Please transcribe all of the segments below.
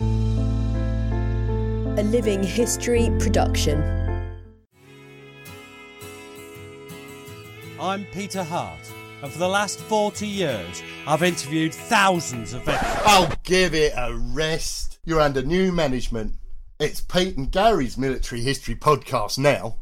A Living History production. I'm Peter Hart, and for the last 40 years, I've interviewed thousands of veterans. Oh, give it a rest. You're under new management. It's Pete and Gary's military history podcast now.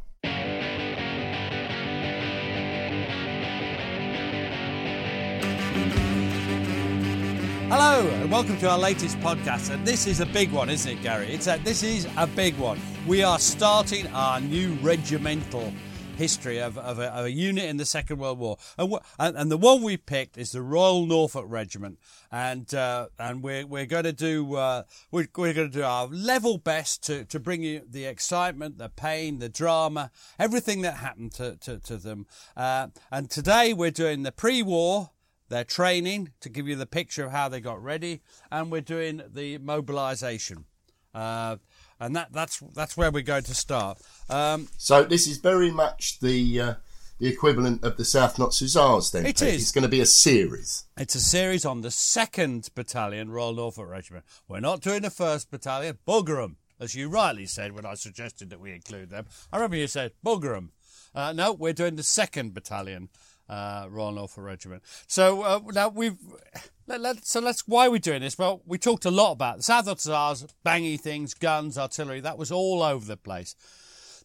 Hello, and welcome to our latest podcast. And this is a big one, isn't it, Gary? It's a, this is a big one. We are starting our new regimental history of, of, a, of a unit in the Second World War, and, wh- and, and the one we picked is the Royal Norfolk Regiment, and uh, and we're we're going to do uh, we're, we're going to do our level best to, to bring you the excitement, the pain, the drama, everything that happened to to, to them. Uh, and today we're doing the pre-war their training to give you the picture of how they got ready, and we're doing the mobilisation. Uh, and that, that's that's where we're going to start. Um, So this is very much the uh, the equivalent of the South Notts Hussars. Then It is. It's going to be a series. it's a series on the second battalion, Royal Norfolk Regiment. We're not doing the first battalion, bugger 'em, as you rightly said when I suggested that we include them. I remember you said bugger 'em. Uh, no, we're doing the second battalion, uh, Royal Norfolk Regiment. So uh, now we've. Let, let, so let's why are we doing this? Well, we talked a lot about the South Hussars, bangy things, guns, artillery. That was all over the place.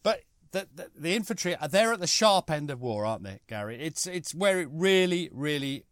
But the, the, the infantry, they're at the sharp end of war, aren't they, Gary? It's it's where it really, really,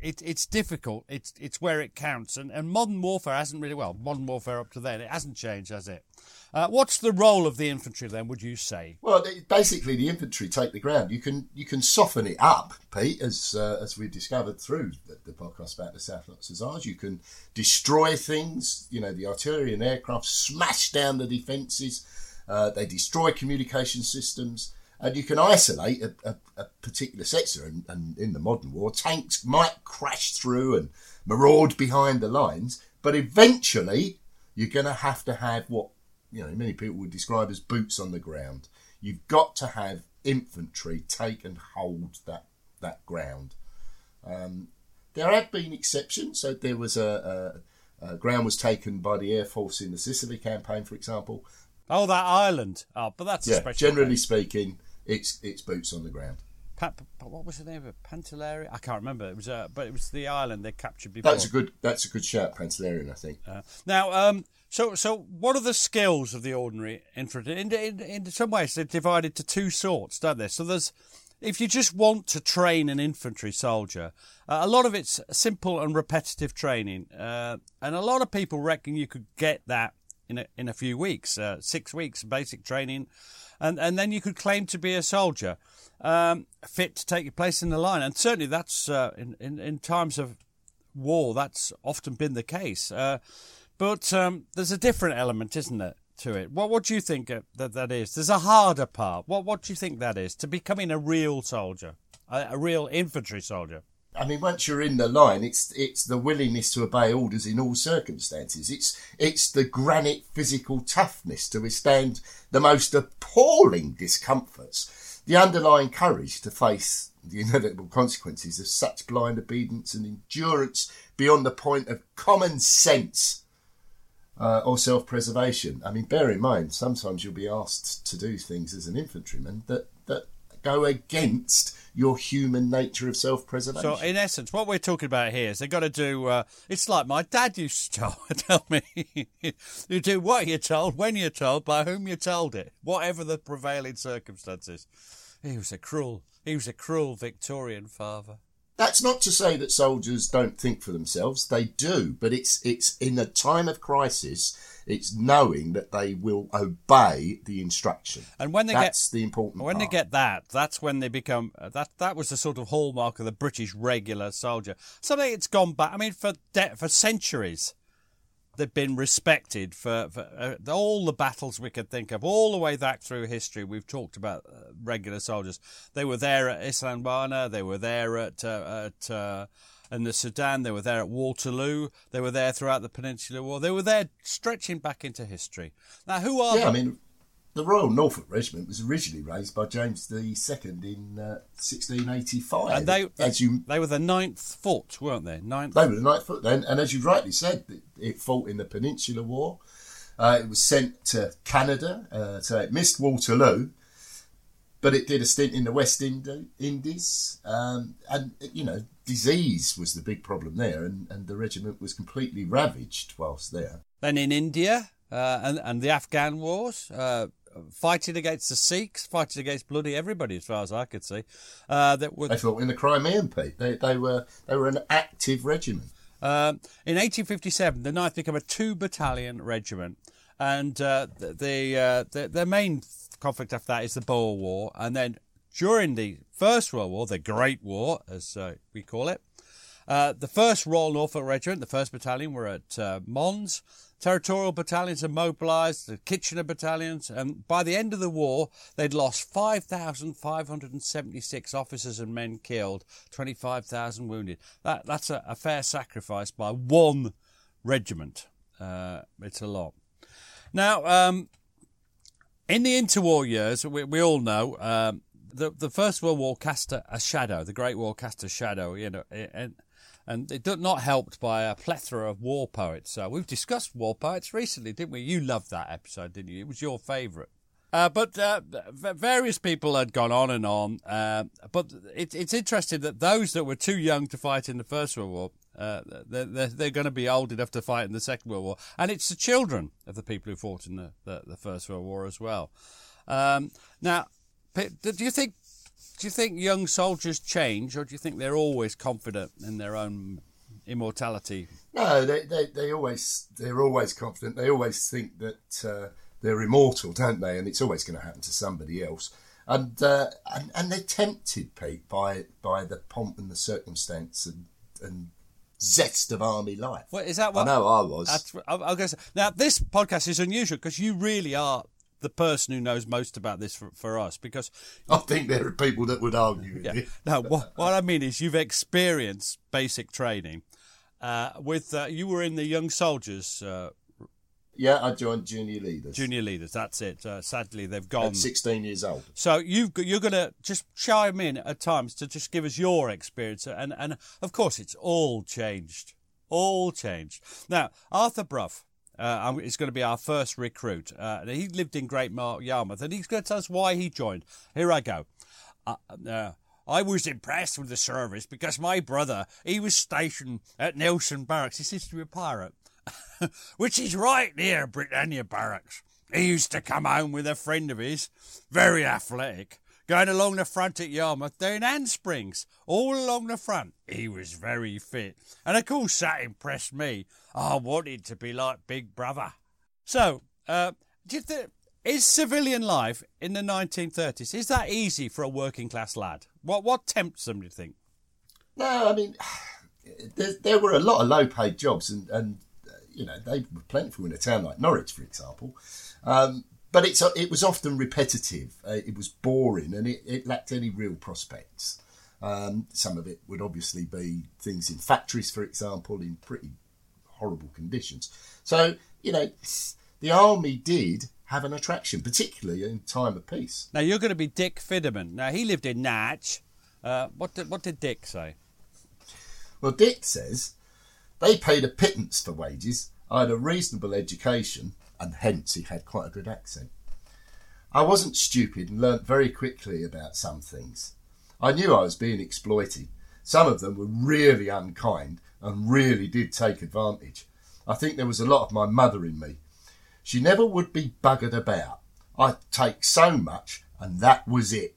it, it's difficult. It's it's where it counts. And, and modern warfare hasn't really, well, modern warfare up to then, it hasn't changed, has it? Uh, what's the role of the infantry then, would you say? Well, basically, the infantry take the ground. You can you can soften it up, Pete, as uh, as we've discovered through the, the podcast about the South Hussars. You can destroy things. You know, the artillery and aircraft smash down the defences. Uh, they destroy communication systems, and you can isolate a, a, a particular sector. And, and in the modern war, tanks might crash through and maraud behind the lines, but eventually, you're going to have to have what you know many people would describe as boots on the ground. You've got to have infantry take and hold that that ground. Um, there have been exceptions. So there was a, a, a ground was taken by the air force in the Sicily campaign, for example. Oh, that island. Oh, but that's a Yeah, special generally case. speaking, it's it's boots on the ground. What was the name of it? Pantelleria? I can't remember. It was, uh, but it was the island they captured before. That's a good that's a good shout, Pantelleria, I think. Uh, now, um, so so what are the skills of the ordinary infantry? In, in, in some ways, they're divided to two sorts, don't they? So there's if you just want to train an infantry soldier, uh, a lot of it's simple and repetitive training, uh, and a lot of people reckon you could get that in a, in a few weeks, uh, six weeks basic training, and and then you could claim to be a soldier, um, fit to take your place in the line, and certainly that's uh, in, in in times of war, that's often been the case. Uh, but um, there's a different element, isn't there, to it? What what do you think uh, that that is? There's a harder part. What what do you think that is to becoming a real soldier, a, a real infantry soldier? I mean, once you're in the line, it's it's the willingness to obey orders in all circumstances. It's it's the granite physical toughness to withstand the most appalling discomforts, the underlying courage to face the inevitable consequences of such blind obedience and endurance beyond the point of common sense uh, or self-preservation. I mean, bear in mind, sometimes you'll be asked to do things as an infantryman that that go against your human nature of self-preservation. So, in essence, what we're talking about here is they've got to do. Uh, it's like my dad used to tell, tell me: you do what you're told, when you're told, by whom you're told it, whatever the prevailing circumstances. He was a cruel, he was a cruel Victorian father. That's not to say that soldiers don't think for themselves; they do. But it's it's in a time of crisis it's knowing that they will obey the instruction. And when they that's get the important. when part. they get that, that's when they become uh, that. That was the sort of hallmark of the British regular soldier. Something it's gone back. I mean, for de- for centuries, they've been respected for, for uh, all the battles we could think of, all the way back through history. We've talked about uh, regular soldiers. They were there at Isandlwana. They were there at uh, at in the Sudan. They were there at Waterloo. They were there throughout the Peninsular War. They were there stretching back into history. Now, who are yeah, the- I mean, the Royal Norfolk Regiment was originally raised by James II in uh, 1685. and they as you they were the ninth foot, weren't they? Ninth. They were the Ninth Foot then, and as you rightly said, it, it fought in the Peninsular War. Uh, it was sent to Canada, uh, so it missed Waterloo, but it did a stint in the West Indi- Indies. Um, and, you know, disease was the big problem there, and, and the regiment was completely ravaged whilst there. Then in India uh, and and the Afghan wars, uh, fighting against the Sikhs, fighting against bloody everybody, as far as I could see. Uh, that were They fought in the Crimean, Pete. They, they, were, they were an active regiment. Um, in 1857, the 9th became a two battalion regiment, and uh, the, the, uh, the their main conflict after that is the Boer War, and then during the First World War, the Great War, as uh, we call it, uh, the first Royal Norfolk Regiment, the first battalion, were at uh, Mons. Territorial battalions are mobilised, the Kitchener battalions, and by the end of the war, they'd lost 5,576 officers and men killed, 25,000 wounded. That, that's a, a fair sacrifice by one regiment. Uh, it's a lot. Now, um, in the interwar years, we, we all know um, the the First World War cast a, a shadow. The Great War cast a shadow, you know, and and it did not helped by a plethora of war poets. So we've discussed war poets recently, didn't we? You loved that episode, didn't you? It was your favourite. Uh, but uh, various people had gone on and on. Uh, but it, it's interesting that those that were too young to fight in the First World War, uh, they're, they're, they're going to be old enough to fight in the Second World War. And it's the children of the people who fought in the, the, the First World War as well. Um, now, do you think do you think young soldiers change, or do you think they're always confident in their own immortality? No, they, they, they always they're always confident. They always think that uh, they're immortal, don't they? And it's always going to happen to somebody else. And, uh, and and they're tempted, Pete, by by the pomp and the circumstance and and zest of army life. What is that? What, I know I was. That's, I, I guess, now this podcast is unusual because you really are the person who knows most about this for, for us because I think there are people that would argue with yeah. No, what, what I mean is you've experienced basic training. Uh, with uh, you were in the young soldiers, uh, Yeah, I joined junior leaders. junior leaders. That's it. Uh, sadly, they've gone. at 16 years old. So you've you're going to just chime in at times to just give us your experience, and and of course it's all changed, all changed. Now Arthur Bruff. Uh, is going to be our first recruit. Uh, he lived in Great Yarmouth, and he's going to tell us why he joined. Here I go. Uh, uh, I was impressed with the service because my brother, he was stationed at Nelson Barracks. He seems to be a pirate, which is right near Britannia Barracks. He used to come home with a friend of his, very athletic, going along the front at Yarmouth doing handsprings all along the front. He was very fit. And of course, that impressed me. I wanted to be like Big Brother. So, uh, do you is civilian life in the 1930s, is that easy for a working class lad? What, what tempts them, do you think? No, I mean, there, there were a lot of low paid jobs, and, and uh, you know, they were plentiful in a town like Norwich, for example. Um, but it's it was often repetitive. Uh, it was boring, and it, it lacked any real prospects. Um, some of it would obviously be things in factories, for example, in pretty horrible conditions. So you know, the army did have an attraction, particularly in time of peace. Now, you're going to be Dick Fidderman. Now, he lived in Natch. Uh, what, did, what did Dick say? Well, Dick says they paid a pittance for wages. I had a reasonable education, and hence he had quite a good accent. I wasn't stupid and learnt very quickly about some things. I knew I was being exploited. Some of them were really unkind and really did take advantage. I think there was a lot of my mother in me. She never would be buggered about. I'd take so much, and that was it.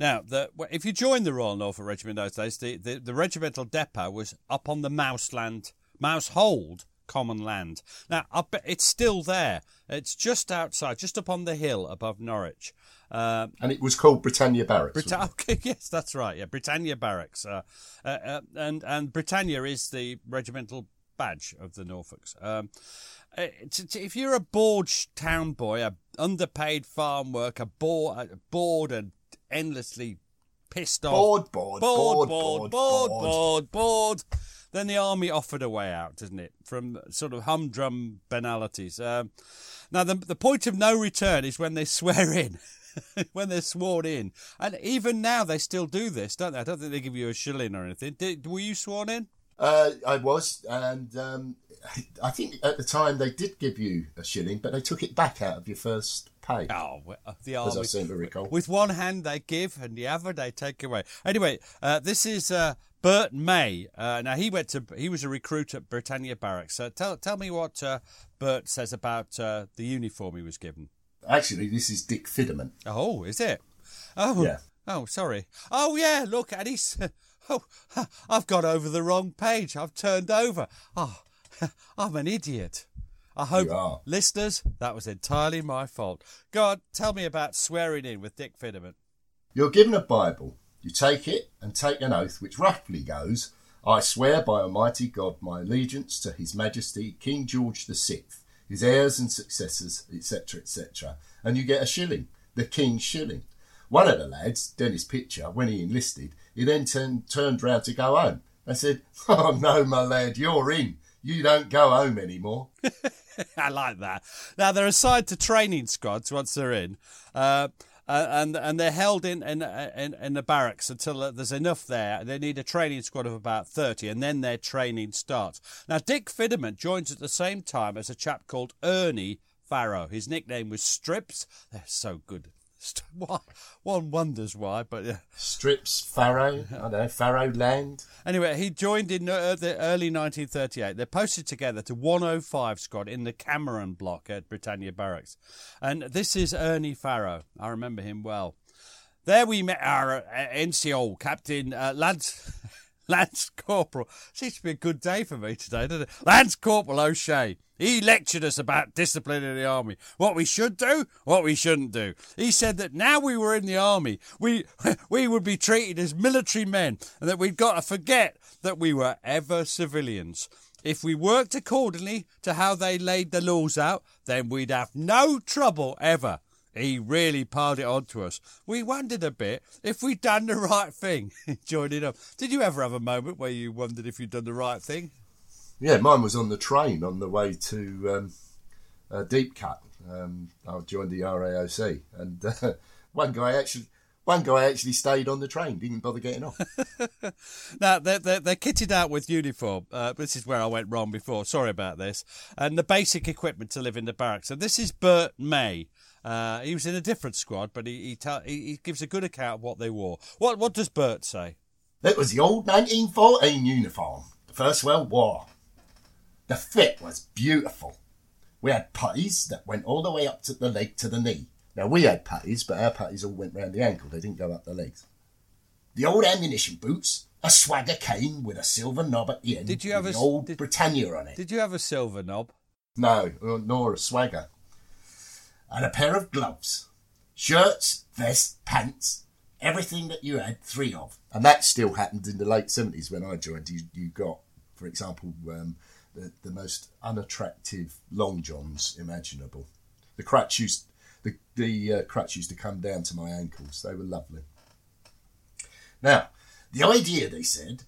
Now, the, if you joined the Royal Norfolk Regiment those days, the, the, the regimental depot was up on the Mouseland, Mousehold common land. Now, it's still there. It's just outside, just up on the hill above Norwich. Uh, and it was called Britannia Barracks. Brit- okay, yes, that's right. Yeah, Britannia Barracks. Uh, uh, uh, and and Britannia is the regimental badge of the Norfolks. Um, uh, if you're a bored town boy, a underpaid farm worker, bored, bored and endlessly pissed off, bored, bored, bored, bored, bored, bored, bored, then the army offered a way out, doesn't it, from sort of humdrum banalities. Um, now, the the point of no return is when they swear in. when they're sworn in. And even now, they still do this, don't they? I don't think they give you a shilling or anything. Did, were you sworn in? Uh, I was, and um, I think at the time they did give you a shilling, but they took it back out of your first pay. Oh, uh, the army. As I seem to recall. With one hand they give, and the other they take away. Anyway, uh, this is uh, Bert May. Uh, now he went to he was a recruit at Britannia Barracks. So tell tell me what uh, Bert says about uh, the uniform he was given. Actually, this is Dick Fidderman. Oh, is it? Oh, yeah. Oh, sorry. Oh, yeah. Look, and he's. Oh, I've got over the wrong page. I've turned over. Oh, I'm an idiot. I hope, listeners, that was entirely my fault. God, tell me about swearing in with Dick Fidderman. You're given a Bible. You take it and take an oath, which roughly goes I swear by Almighty God my allegiance to His Majesty King George VI, his heirs and successors, etc., etc. And you get a shilling, the King's shilling. One of the lads, Dennis Pitcher, when he enlisted, he then turned, turned round to go home. I said, Oh no, my lad, you're in. You don't go home anymore. I like that. Now they're assigned to training squads once they're in, uh, uh and and they're held in in, in, in the barracks until there's enough there. They need a training squad of about thirty, and then their training starts. Now Dick Fidderman joins at the same time as a chap called Ernie Farrow. His nickname was Strips. They're so good one wonders why, but yeah. Strips, Farrow, I don't know, Farrow Land. Anyway, he joined in uh, the early 1938. They're posted together to 105 squad in the Cameron block at Britannia Barracks. And this is Ernie Farrow. I remember him well. There we met our uh, NCO, Captain uh, Lance, Lance Corporal. Seems to be a good day for me today, doesn't it? Lance Corporal O'Shea. He lectured us about discipline in the army, what we should do, what we shouldn't do. He said that now we were in the army, we we would be treated as military men, and that we'd got to forget that we were ever civilians. If we worked accordingly to how they laid the laws out, then we'd have no trouble ever. He really piled it on to us. We wondered a bit if we'd done the right thing. Joining up. Did you ever have a moment where you wondered if you'd done the right thing? Yeah, mine was on the train on the way to um, uh, Deep Cut. Um, I joined the RAOC, and uh, one guy actually. One guy actually stayed on the train, didn't bother getting off. now, they're, they're, they're, kitted out with uniform. Uh, this is where I went wrong before. Sorry about this. And the basic equipment to live in the barracks. So, this is Bert May. Uh, he was in a different squad, but he he, ta- he, he, gives a good account of what they wore. What what does Bert say? It was the old 1914 uniform, the First World War. The fit was beautiful. We had puttees that went all the way up to the leg to the knee. Now we had puttees, but our puttees all went round the ankle. They didn't go up the legs. The old ammunition boots, a swagger cane with a silver knob at the end. Did you have a old did, Britannia on it? Did you have a silver knob? No, nor a swagger. And a pair of gloves, shirts, vest, pants, everything that you had three of. And that still happened in the late seventies when I joined. You, you got, for example, um, the, the most unattractive long johns imaginable. The crutch used the the uh, crutch used to come down to my ankles. They were lovely. Now, the idea they said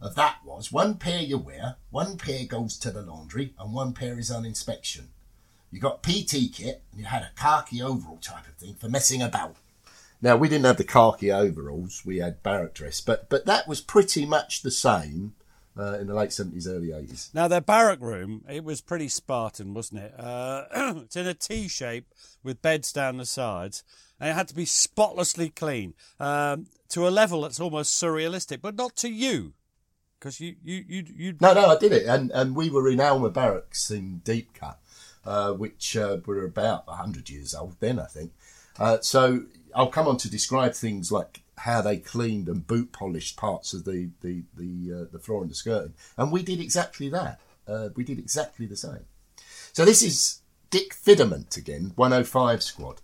of that was one pair you wear, one pair goes to the laundry, and one pair is on inspection. You got PT kit, and you had a khaki overall type of thing for messing about. Now we didn't have the khaki overalls; we had barrack dress, but but that was pretty much the same uh, in the late 70s, early 80s. Now, their barrack room, it was pretty Spartan, wasn't it? Uh, it's in a T shape with beds down the sides, and it had to be spotlessly clean um, to a level that's almost surrealistic, but not to you. Because you, you, you, you. No, no, I did it. And, and we were in Alma Barracks in Deep Cut, uh, which uh, were about 100 years old then, I think. Uh, so I'll come on to describe things like how they cleaned and boot polished parts of the the the, uh, the floor and the skirting, and we did exactly that. Uh, we did exactly the same. So this is Dick Fidament again, 105 squad,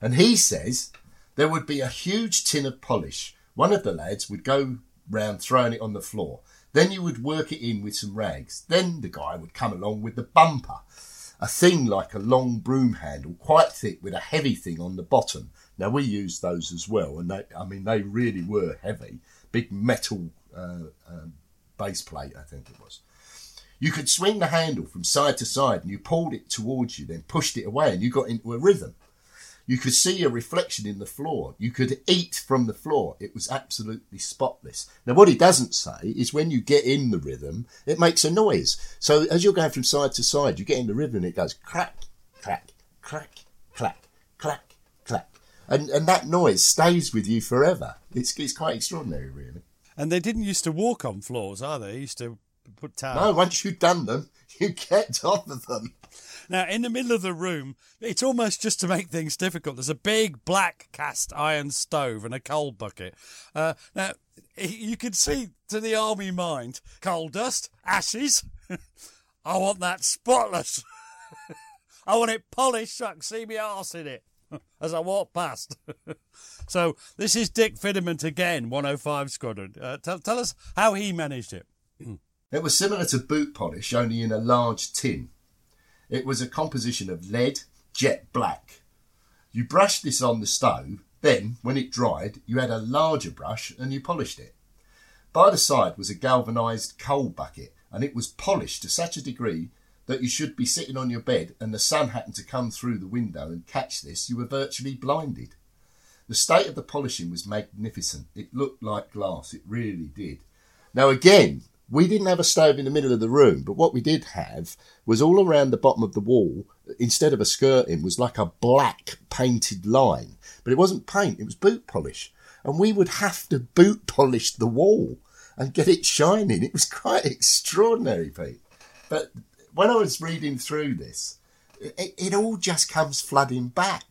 and he says there would be a huge tin of polish. One of the lads would go round throwing it on the floor. Then you would work it in with some rags. Then the guy would come along with the bumper, a thing like a long broom handle, quite thick, with a heavy thing on the bottom now we used those as well, and they, I mean, they really were heavy, big metal uh, uh, base plate, I think it was. You could swing the handle from side to side, and you pulled it towards you, then pushed it away, and you got into a rhythm. You could see a reflection in the floor. You could eat from the floor. It was absolutely spotless. Now, what he doesn't say is when you get in the rhythm, it makes a noise. So as you're going from side to side, you get in the rhythm and it goes crack, crack, crack, crack, crack, and and that noise stays with you forever. It's it's quite extraordinary, really. And they didn't used to walk on floors, are they? they used to put towels. No, once you'd done them, you kept off of them. Now, in the middle of the room, it's almost just to make things difficult. There's a big black cast iron stove and a coal bucket. Uh, now, you can see to the army mind coal dust, ashes. I want that spotless. I want it polished so I can see my arse in it. as I walk past. so this is Dick Fidament again, 105 Squadron. Uh, tell, tell us how he managed it. it was similar to boot polish, only in a large tin. It was a composition of lead, jet black. You brushed this on the stove, then, when it dried, you had a larger brush and you polished it. By the side was a galvanised coal bucket, and it was polished to such a degree that you should be sitting on your bed and the sun happened to come through the window and catch this, you were virtually blinded. The state of the polishing was magnificent. It looked like glass. It really did. Now, again, we didn't have a stove in the middle of the room, but what we did have was all around the bottom of the wall, instead of a skirting, was like a black painted line. But it wasn't paint, it was boot polish. And we would have to boot polish the wall and get it shining. It was quite extraordinary, Pete. But when I was reading through this, it, it all just comes flooding back.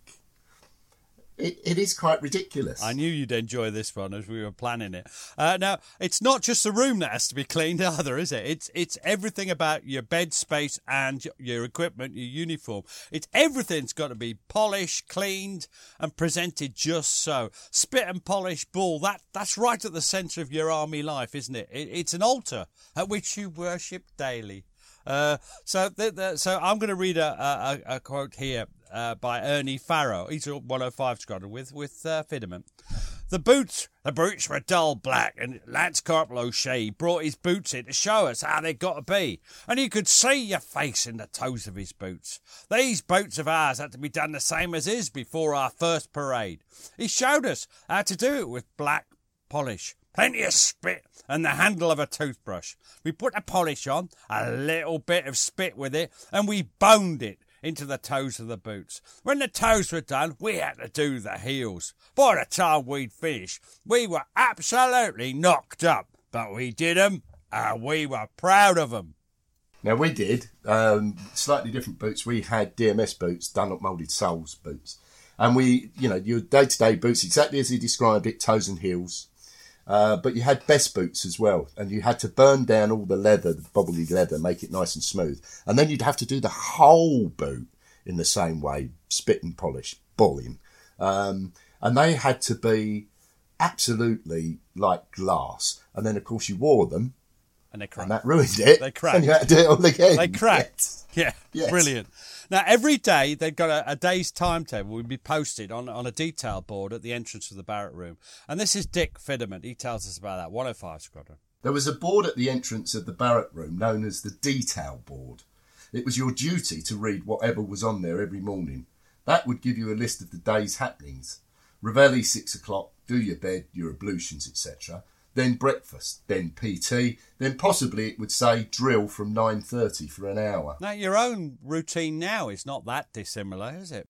It, it is quite ridiculous. I knew you'd enjoy this one as we were planning it. Uh, now, it's not just the room that has to be cleaned either, is it? It's it's everything about your bed space and your equipment, your uniform. It's everything's got to be polished, cleaned, and presented just so. Spit and polish ball. That that's right at the centre of your army life, isn't it? it it's an altar at which you worship daily. Uh, so, the, the, so I'm going to read a, a, a quote here uh, by Ernie Farrow. He's a 105 squadron with with uh, Fidament. The boots, the boots were dull black, and Lance Corporal O'Shea brought his boots in to show us how they got to be, and you could see your face in the toes of his boots. These boots of ours had to be done the same as his before our first parade. He showed us how to do it with black polish plenty of spit, and the handle of a toothbrush. We put the polish on, a little bit of spit with it, and we boned it into the toes of the boots. When the toes were done, we had to do the heels. By the time we'd finished, we were absolutely knocked up, but we did 'em, and we were proud of 'em. Now we did um, slightly different boots. We had DMS boots, Dunlop molded soles boots, and we, you know, your day-to-day boots exactly as he described it, toes and heels. Uh, but you had best boots as well, and you had to burn down all the leather, the bubbly leather, make it nice and smooth. And then you'd have to do the whole boot in the same way, spit and polish, bulling. Um, and they had to be absolutely like glass. And then, of course, you wore them. And they cracked. And that ruined it. They cracked. And you had to do it all again. They cracked. Yes. Yeah. Yes. Brilliant. Now, every day they've got a, a, day's timetable would be posted on, on a detail board at the entrance of the barrack room. And this is Dick Fidament. He tells us about that. 105 Squadron. There was a board at the entrance of the barrack room known as the detail board. It was your duty to read whatever was on there every morning. That would give you a list of the day's happenings. Reveille, six o'clock, do your bed, your ablutions, etc. then breakfast, then PT, then possibly it would say drill from 9.30 for an hour. Now, your own routine now is not that dissimilar, is it?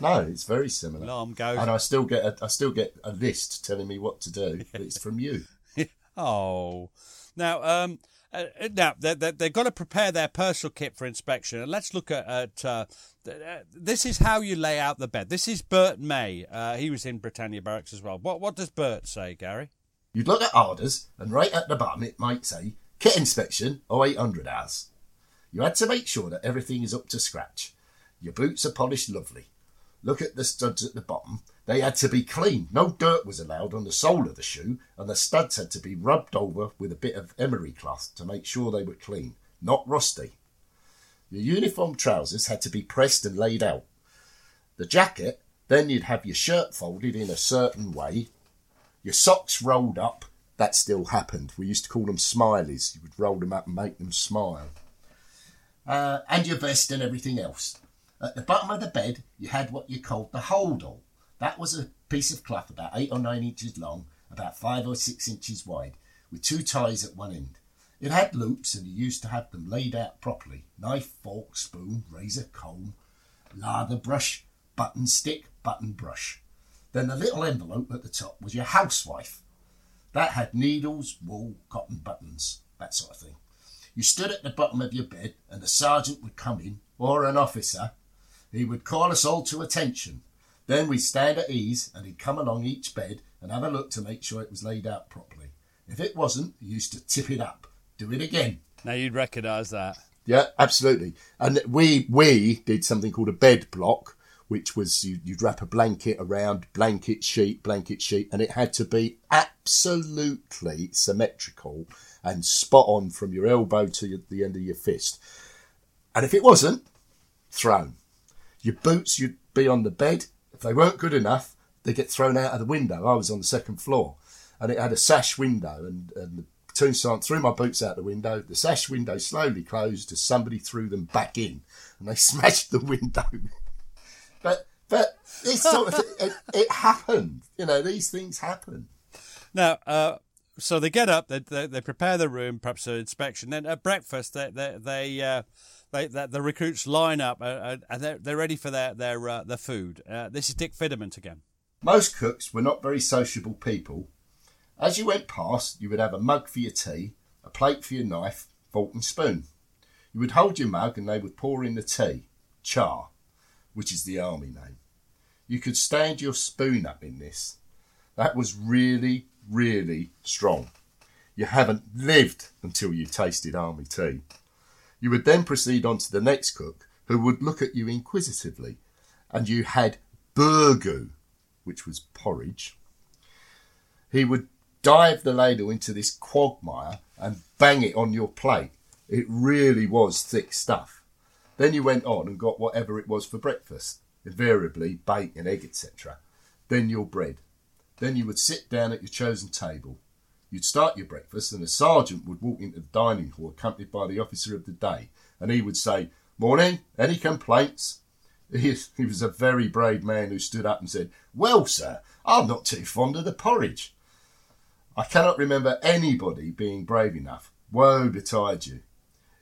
No, it's very similar. Alarm goes. And I still get a, I still get a list telling me what to do, but it's from you. oh. Now, um, uh, now they, they, they've got to prepare their personal kit for inspection, and let's look at. at uh, uh, this is how you lay out the bed. This is Bert May. Uh, he was in Britannia Barracks as well. What what does Bert say, Gary? You'd look at orders, and right at the bottom it might say kit inspection 0800 hours. You had to make sure that everything is up to scratch. Your boots are polished lovely. Look at the studs at the bottom. They had to be clean. No dirt was allowed on the sole of the shoe, and the studs had to be rubbed over with a bit of emery cloth to make sure they were clean, not rusty. Your uniform trousers had to be pressed and laid out. The jacket, then you'd have your shirt folded in a certain way, your socks rolled up. That still happened. We used to call them smileys. You would roll them up and make them smile. Uh, and your vest and everything else. At the bottom of the bed, you had what you called the holdall. That was a piece of cloth about eight or nine inches long, about five or six inches wide, with two ties at one end. It had loops, and you used to have them laid out properly knife, fork, spoon, razor, comb, lather brush, button stick, button brush. Then the little envelope at the top was your housewife. That had needles, wool, cotton buttons, that sort of thing. You stood at the bottom of your bed, and the sergeant would come in, or an officer. He would call us all to attention. Then we'd stand at ease, and he'd come along each bed and have a look to make sure it was laid out properly. If it wasn't, he used to tip it up. Do it again. Now you'd recognise that. Yeah, absolutely. And we we did something called a bed block, which was you, you'd wrap a blanket around blanket sheet, blanket sheet, and it had to be absolutely symmetrical and spot on from your elbow to your, the end of your fist. And if it wasn't, thrown. Your boots, you'd be on the bed. If they weren't good enough, they get thrown out of the window. I was on the second floor, and it had a sash window, and, and the platoon threw my boots out the window. The sash window slowly closed as somebody threw them back in, and they smashed the window. But but this sort of it, it happened. You know, these things happen. Now, uh, so they get up, they, they, they prepare the room, perhaps an inspection. Then at breakfast, they they they, uh, they, they the recruits line up uh, uh, and they're, they're ready for their their uh, their food. Uh, this is Dick Fidament again. Most cooks were not very sociable people. As you went past, you would have a mug for your tea, a plate for your knife, fork and spoon. You would hold your mug and they would pour in the tea, char, which is the army name. You could stand your spoon up in this. That was really, really strong. You haven't lived until you tasted army tea. You would then proceed on to the next cook, who would look at you inquisitively, and you had burgoo, which was porridge. He would dive the ladle into this quagmire and bang it on your plate. It really was thick stuff. Then you went on and got whatever it was for breakfast, invariably bacon, and egg, etc. Then your bread. Then you would sit down at your chosen table. You'd start your breakfast, and a sergeant would walk into the dining hall accompanied by the officer of the day, and he would say, Morning, any complaints? He, he was a very brave man who stood up and said, Well, sir, I'm not too fond of the porridge. I cannot remember anybody being brave enough. Woe betide you.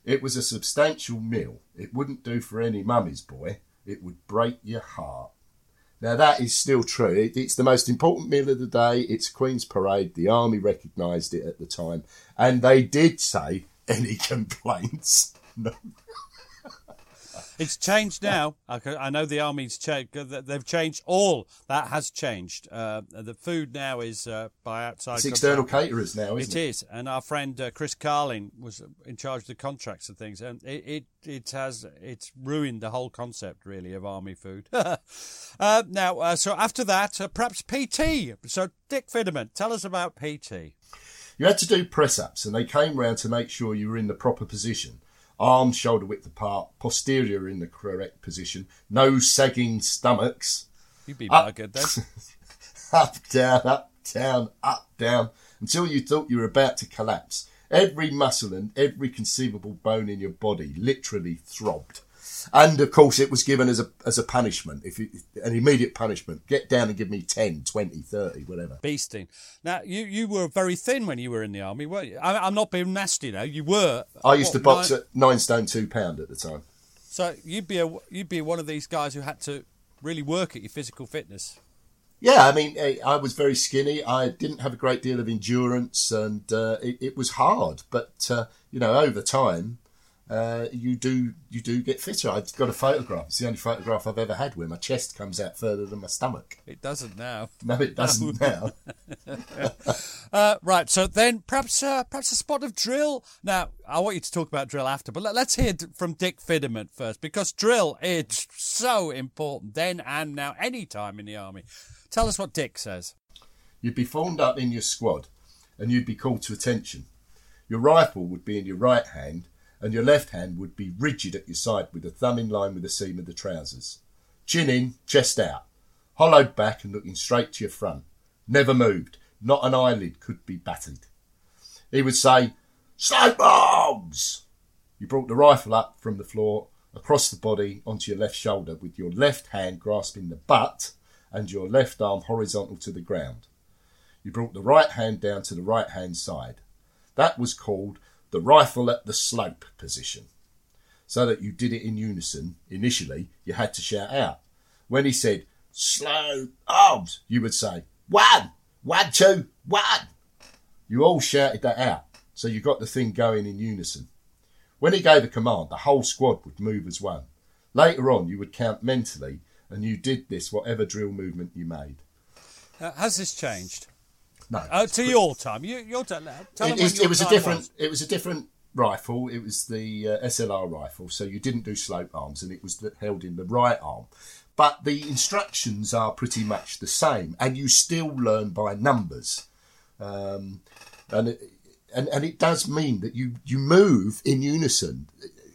It was a substantial meal. It wouldn't do for any mummy's boy. It would break your heart. Now that is still true. It, it's the most important meal of the day. It's Queen's Parade. The army recognised it at the time, and they did say any complaints. No. It's changed now. I know the army's changed. They've changed all. That has changed. Uh, the food now is uh, by outside. It's external caterers now, isn't It it? is, and our friend uh, Chris Carlin was in charge of the contracts and things, and it, it it has it's ruined the whole concept really of army food. uh, now, uh, so after that, uh, perhaps PT. So Dick Fidament, tell us about PT. You had to do press ups, and they came round to make sure you were in the proper position. Arms shoulder width apart, posterior in the correct position, no sagging stomachs. You'd be buggered then. up, down, up, down, up, down, until you thought you were about to collapse. Every muscle and every conceivable bone in your body literally throbbed. And of course, it was given as a as a punishment, if you, an immediate punishment. Get down and give me 10, 20, 30, whatever. Beasting. Now, you, you were very thin when you were in the army, weren't you? I, I'm not being nasty now. You were. I used what, to box nine- at nine stone two pound at the time. So you'd be a, you'd be one of these guys who had to really work at your physical fitness. Yeah, I mean, eh, I was very skinny. I didn't have a great deal of endurance, and uh, it, it was hard. But uh, you know, over time, uh, you do you do get fitter. I've got a photograph. It's the only photograph I've ever had where my chest comes out further than my stomach. It doesn't now. No, it doesn't now. Uh, right. So then, perhaps uh, perhaps a spot of drill. Now, I want you to talk about drill after, but let, us hear from Dick Fidderman first because drill is so important then and now, any time in the army. Tell us what Dick says. You'd be formed up in your squad, and you'd be called to attention. Your rifle would be in your right hand, and your left hand would be rigid at your side with the thumb in line with the seam of the trousers. Chin in, chest out, hollowed back and looking straight to your front. Never moved. Not an eyelid could be battered. He would say, Slope arms! You brought the rifle up from the floor, across the body, onto your left shoulder, with your left hand grasping the butt and your left arm horizontal to the ground. You brought the right hand down to the right hand side. That was called the rifle at the slope position. So that you did it in unison, initially, you had to shout out. When he said, slope arms, you would say, one, one, two, one. You all shouted that out, so you got the thing going in unison. When he gave a command, the whole squad would move as one. Later on, you would count mentally, and you did this whatever drill movement you made. Uh, has this changed? No, Uh, to your time, you, your time. Tell it, them it- your it was a different. was. It was a different rifle. It was the uh, SLR rifle, so you didn't do slope arms, and it was the, held in the right arm. But the instructions are pretty much the same, and you still learn by numbers. Um, and it, and and it does mean that you you move in unison.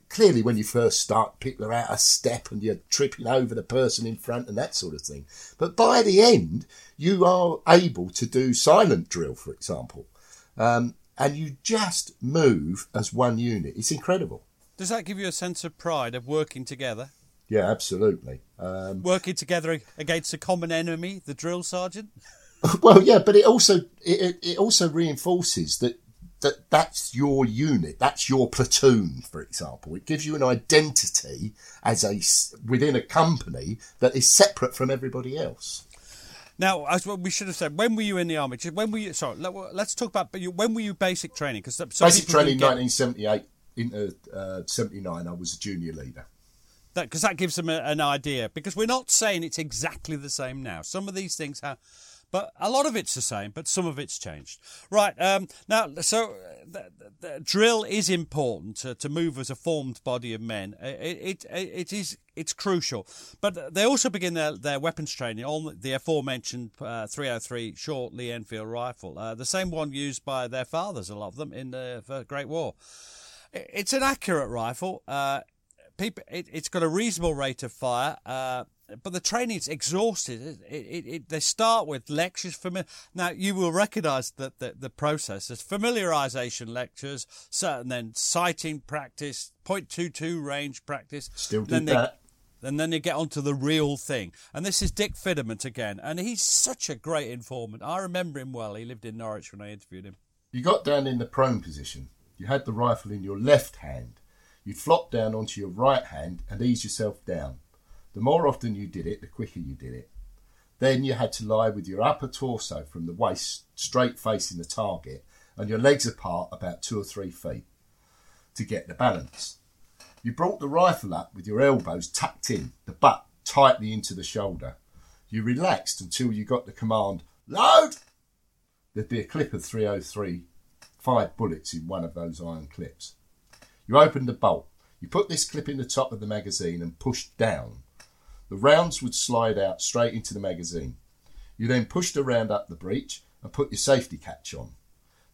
Clearly, when you first start, people are out of step and you're tripping over the person in front and that sort of thing. But by the end, you are able to do silent drill, for example, um, and you just move as one unit. It's incredible. Does that give you a sense of pride of working together? Yeah, absolutely. Um, Working together against a common enemy, the drill sergeant? well, yeah, but it also it- it also reinforces that that that's your unit, that's your platoon, for example. It gives you an identity as a within a company that is separate from everybody else. Now, as we should have said, when were you in the army? When were you? Sorry, let, us talk about. But when were you basic training? Because Basic training 1978 into uh, 79. I was a junior leader. because that, gives them a, an idea. Because we're not saying it's exactly the same now. Some of these things have, but a lot of it's the same. But some of it's changed. Right um, now, so uh, the, the drill is important to, to move as a formed body of men. It, it, it, it is it's crucial. But they also begin their, their weapons training on the aforementioned uh, 303 short Lee Enfield rifle, uh, the same one used by their fathers, a lot of them, in the Great War. It's an accurate rifle. Uh, people, it, it's got a reasonable rate of fire, uh, but the training's exhausted. It, it, it, they start with lectures. Fami- now you will recognise that the, the process. There's familiarisation lectures, so, and then sighting practice, .22 range practice. Still do then they, that. And then they get onto the real thing. And this is Dick Fidderman again, and he's such a great informant. I remember him well. He lived in Norwich when I interviewed him. You got down in the prone position. You had the rifle in your left hand. You'd flop down onto your right hand and ease yourself down. The more often you did it, the quicker you did it. Then you had to lie with your upper torso from the waist straight facing the target and your legs apart about two or three feet to get the balance. You brought the rifle up with your elbows tucked in, the butt tightly into the shoulder. You relaxed until you got the command, load! There'd be a clip of 303, five bullets in one of those iron clips. You opened the bolt. You put this clip in the top of the magazine and pushed down. The rounds would slide out straight into the magazine. You then pushed the round up the breech and put your safety catch on.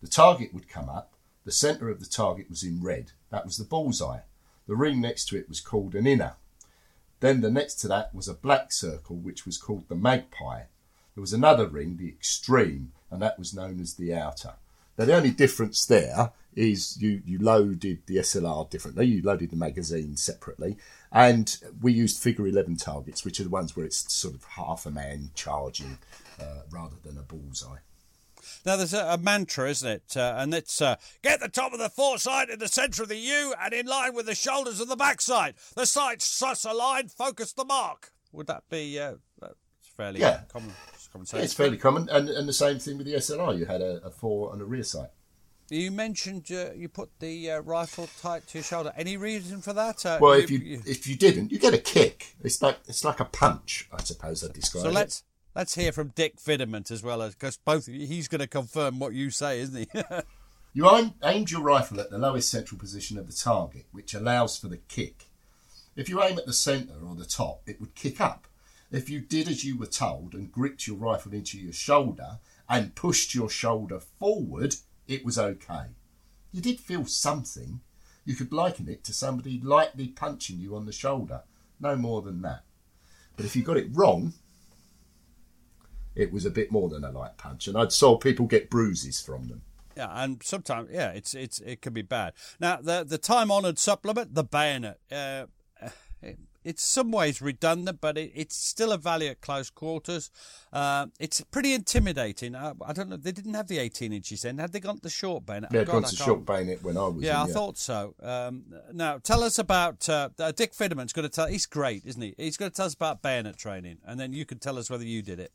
The target would come up. The centre of the target was in red. That was the bullseye. The ring next to it was called an inner. Then the next to that was a black circle, which was called the magpie. There was another ring, the extreme, and that was known as the outer. Now, the only difference there is you, you loaded the SLR differently, you loaded the magazine separately, and we used figure 11 targets, which are the ones where it's sort of half a man charging uh, rather than a bullseye. Now, there's a, a mantra, isn't it? Uh, and it's uh, get the top of the foresight in the centre of the U and in line with the shoulders of the backsight. The sights sus aligned, focus the mark. Would that be uh, fairly yeah. common? common sense? It's fairly common. And, and the same thing with the SLR. You had a, a fore and a rear sight. You mentioned uh, you put the uh, rifle tight to your shoulder. Any reason for that? Uh, well, if you, you, if you didn't, you get a kick. It's like it's like a punch, I suppose I'd describe so it. So let's let's hear from Dick Fidament as well, because both he's going to confirm what you say, isn't he? you aim, aimed your rifle at the lowest central position of the target, which allows for the kick. If you aim at the centre or the top, it would kick up. If you did as you were told and gripped your rifle into your shoulder and pushed your shoulder forward, it was okay. You did feel something. You could liken it to somebody lightly punching you on the shoulder. No more than that. But if you got it wrong, it was a bit more than a light punch, and I'd saw people get bruises from them. Yeah, and sometimes, yeah, it's it's it can be bad. Now, the the time honoured supplement, the bayonet. Uh, it's some ways redundant, but it, it's still a value at close quarters. Uh, it's pretty intimidating. I, I, don't know. They didn't have the 18 inches then. Had they gone to the short bayonet? Yeah, gone to short bayonet when I was. Yeah, in, I thought so. Um, now, tell us about uh, uh, Dick Fidament's going to tell. He's great, isn't he? He's going to tell us about bayonet training, and then you can tell us whether you did it.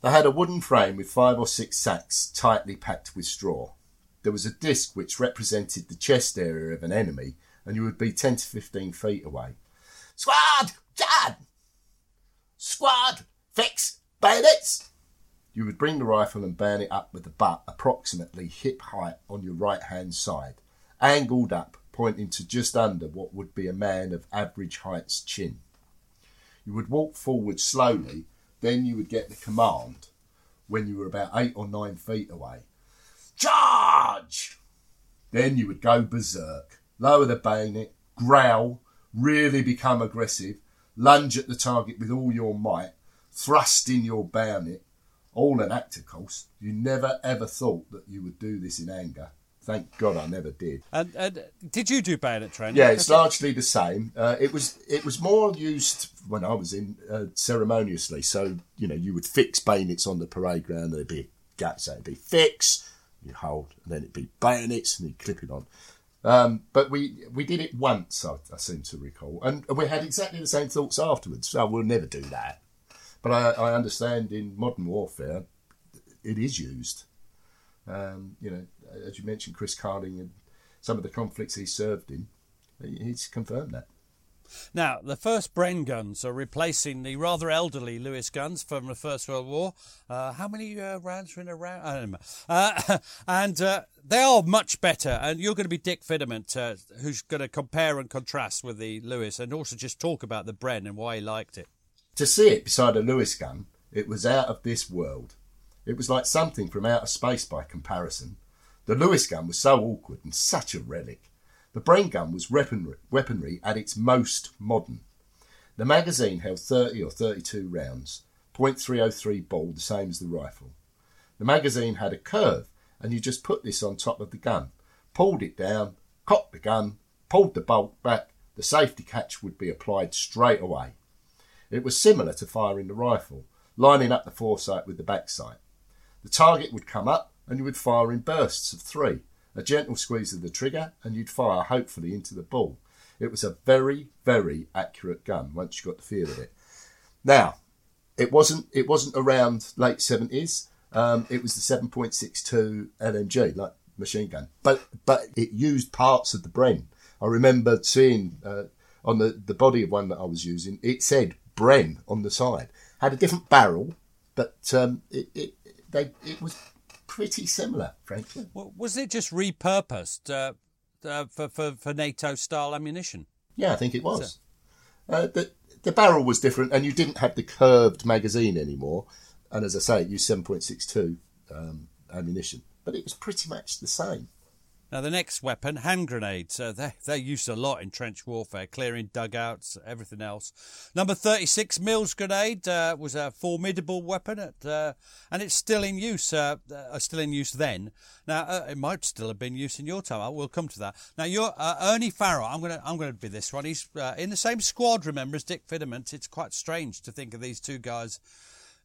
They had a wooden frame with five or six sacks tightly packed with straw. There was a disc which represented the chest area of an enemy, and you would be 10 to 15 feet away. Squad! Dad! Squad! Fix! Bayonets! You would bring the rifle and burn it up with the butt approximately hip height on your right hand side, angled up, pointing to just under what would be a man of average height's chin. You would walk forward slowly, then you would get the command when you were about eight or nine feet away. Charge! Then you would go berserk, lower the bayonet, growl, really become aggressive, lunge at the target with all your might, thrust in your bayonet, all an act, of course. You never ever thought that you would do this in anger. Thank God I never did. And, and did you do bayonet training? Yeah, it's largely the same. Uh, it was it was more used when I was in uh, ceremoniously. So you know you would fix bayonets on the parade ground. There'd be gaps. it'd be fix, you hold, and then it'd be bayonets, and you clip it on. Um, but we we did it once, I, I, seem to recall, and we had exactly the same thoughts afterwards. So we'll never do that. But I, I understand in modern warfare, it is used. Um, you know, as you mentioned, Chris Carling and some of the conflicts he served in, he's confirmed that. Now, the first Bren guns are replacing the rather elderly Lewis guns from the First World War. Uh, how many uh, rounds are in a round? I don't know. Uh, and uh, they are much better. And you're going to be Dick Fidament, uh, who's going to compare and contrast with the Lewis and also just talk about the Bren and why he liked it. To see it beside a Lewis gun, it was out of this world. It was like something from outer space by comparison. The Lewis gun was so awkward and such a relic. The Bren gun was weaponry, at its most modern. The magazine held 30 or 32 rounds, .303 ball, the same as the rifle. The magazine had a curve, and you just put this on top of the gun, pulled it down, cocked the gun, pulled the bolt back, the safety catch would be applied straight away. It was similar to firing the rifle, lining up the foresight with the backsight. The target would come up, and you would fire in bursts of three, a gentle squeeze of the trigger, and you'd fire hopefully into the ball. It was a very, very accurate gun once you got the feel of it. Now, it wasn't it wasn't around late seventies. Um, it was the seven point six two LMG, like machine gun, but but it used parts of the Bren. I remember seeing uh, on the the body of one that I was using, it said Bren on the side. Had a different barrel, but um, it, it they it was pretty similar, frankly. Well, was it just repurposed uh, uh, for, for, for NATO style ammunition? Yeah, I think it was. Uh, the, the barrel was different, and you didn't have the curved magazine anymore. And as I say, it used 7.62 um, ammunition, but it was pretty much the same. Now, the next weapon, hand grenades. Uh, they, they're used a lot in trench warfare, clearing dugouts, everything else. Number 36 Mills grenade uh, was a formidable weapon, at, uh, and it's still in use, uh, uh, still in use then. Now, uh, it might still have been used in your time. I will come to that. Now, you're Ernie Farrow. I'm going to I'm going to be this one. He's in the same squad, remember, as Dick Fidament. It's quite strange to think of these two guys